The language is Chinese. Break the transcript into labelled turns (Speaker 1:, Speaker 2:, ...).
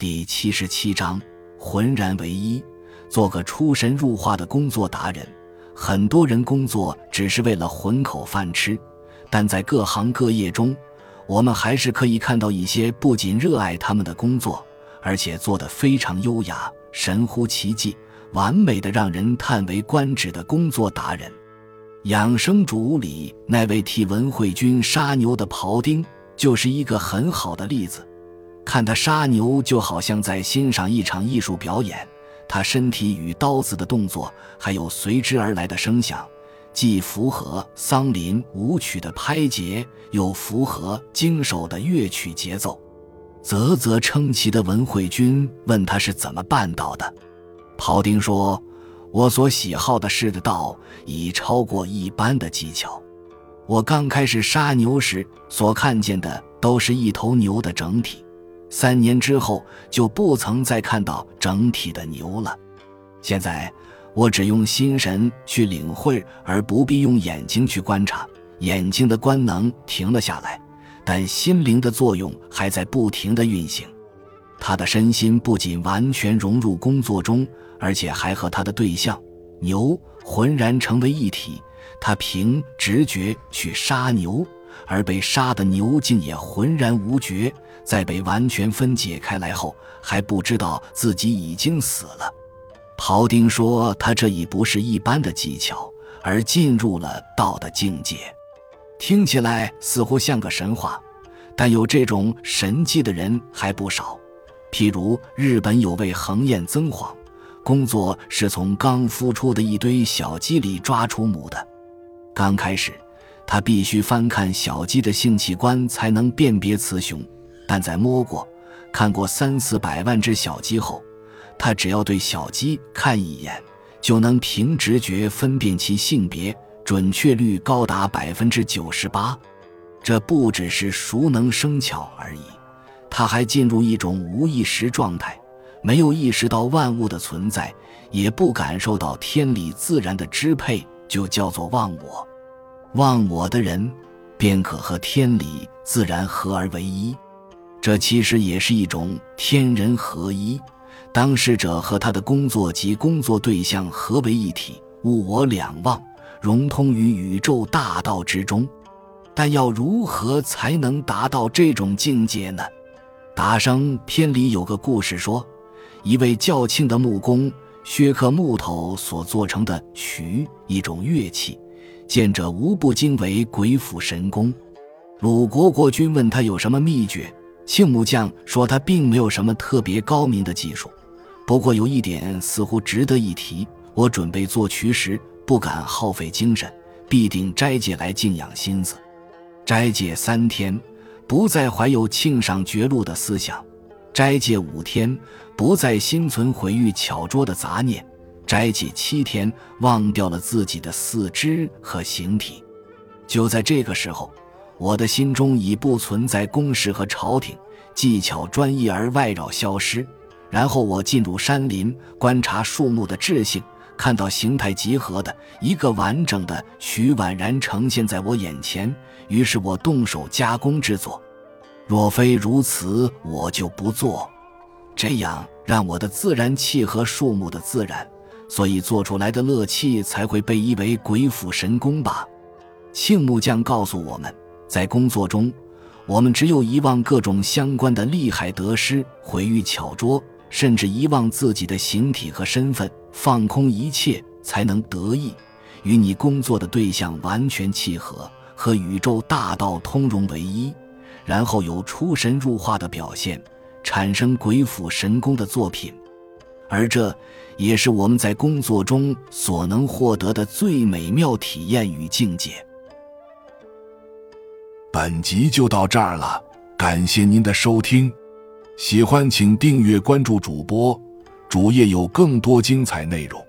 Speaker 1: 第七十七章，浑然为一，做个出神入化的工作达人。很多人工作只是为了混口饭吃，但在各行各业中，我们还是可以看到一些不仅热爱他们的工作，而且做得非常优雅、神乎其技、完美的让人叹为观止的工作达人。养生主里那位替文慧君杀牛的庖丁，就是一个很好的例子。看他杀牛，就好像在欣赏一场艺术表演。他身体与刀子的动作，还有随之而来的声响，既符合桑林舞曲的拍节，又符合经手的乐曲节奏。啧啧称奇的文慧君问他是怎么办到的。庖丁说：“我所喜好的事的道，已超过一般的技巧。我刚开始杀牛时，所看见的都是一头牛的整体。”三年之后，就不曾再看到整体的牛了。现在，我只用心神去领会，而不必用眼睛去观察。眼睛的官能停了下来，但心灵的作用还在不停的运行。他的身心不仅完全融入工作中，而且还和他的对象牛浑然成为一体。他凭直觉去杀牛。而被杀的牛竟也浑然无觉，在被完全分解开来后，还不知道自己已经死了。庖丁说：“他这已不是一般的技巧，而进入了道的境界。听起来似乎像个神话，但有这种神迹的人还不少。譬如日本有位横彦曾晃，工作是从刚孵出的一堆小鸡里抓出母的。刚开始。”他必须翻看小鸡的性器官才能辨别雌雄，但在摸过、看过三四百万只小鸡后，他只要对小鸡看一眼，就能凭直觉分辨其性别，准确率高达百分之九十八。这不只是熟能生巧而已，他还进入一种无意识状态，没有意识到万物的存在，也不感受到天理自然的支配，就叫做忘我。忘我的人，便可和天理自然合而为一，这其实也是一种天人合一。当事者和他的工作及工作对象合为一体，物我两忘，融通于宇宙大道之中。但要如何才能达到这种境界呢？达生篇里有个故事说，一位较庆的木工削刻木头所做成的渠，一种乐器。见者无不惊为鬼斧神工。鲁国国君问他有什么秘诀，庆木匠说他并没有什么特别高明的技术，不过有一点似乎值得一提：我准备做渠时不敢耗费精神，必定斋戒来静养心思。斋戒三天，不再怀有庆赏绝路的思想；斋戒五天，不再心存毁誉巧拙的杂念。斋戒七天，忘掉了自己的四肢和形体。就在这个时候，我的心中已不存在公事和朝廷，技巧专一而外扰消失。然后我进入山林，观察树木的质性，看到形态集合的一个完整的曲宛然呈现在我眼前。于是我动手加工制作。若非如此，我就不做。这样让我的自然契合树木的自然。所以做出来的乐器才会被誉为鬼斧神工吧？庆木匠告诉我们，在工作中，我们只有遗忘各种相关的利害得失、毁誉巧拙，甚至遗忘自己的形体和身份，放空一切，才能得意，与你工作的对象完全契合，和宇宙大道通融为一，然后有出神入化的表现，产生鬼斧神工的作品。而这也是我们在工作中所能获得的最美妙体验与境界。
Speaker 2: 本集就到这儿了，感谢您的收听，喜欢请订阅关注主播，主页有更多精彩内容。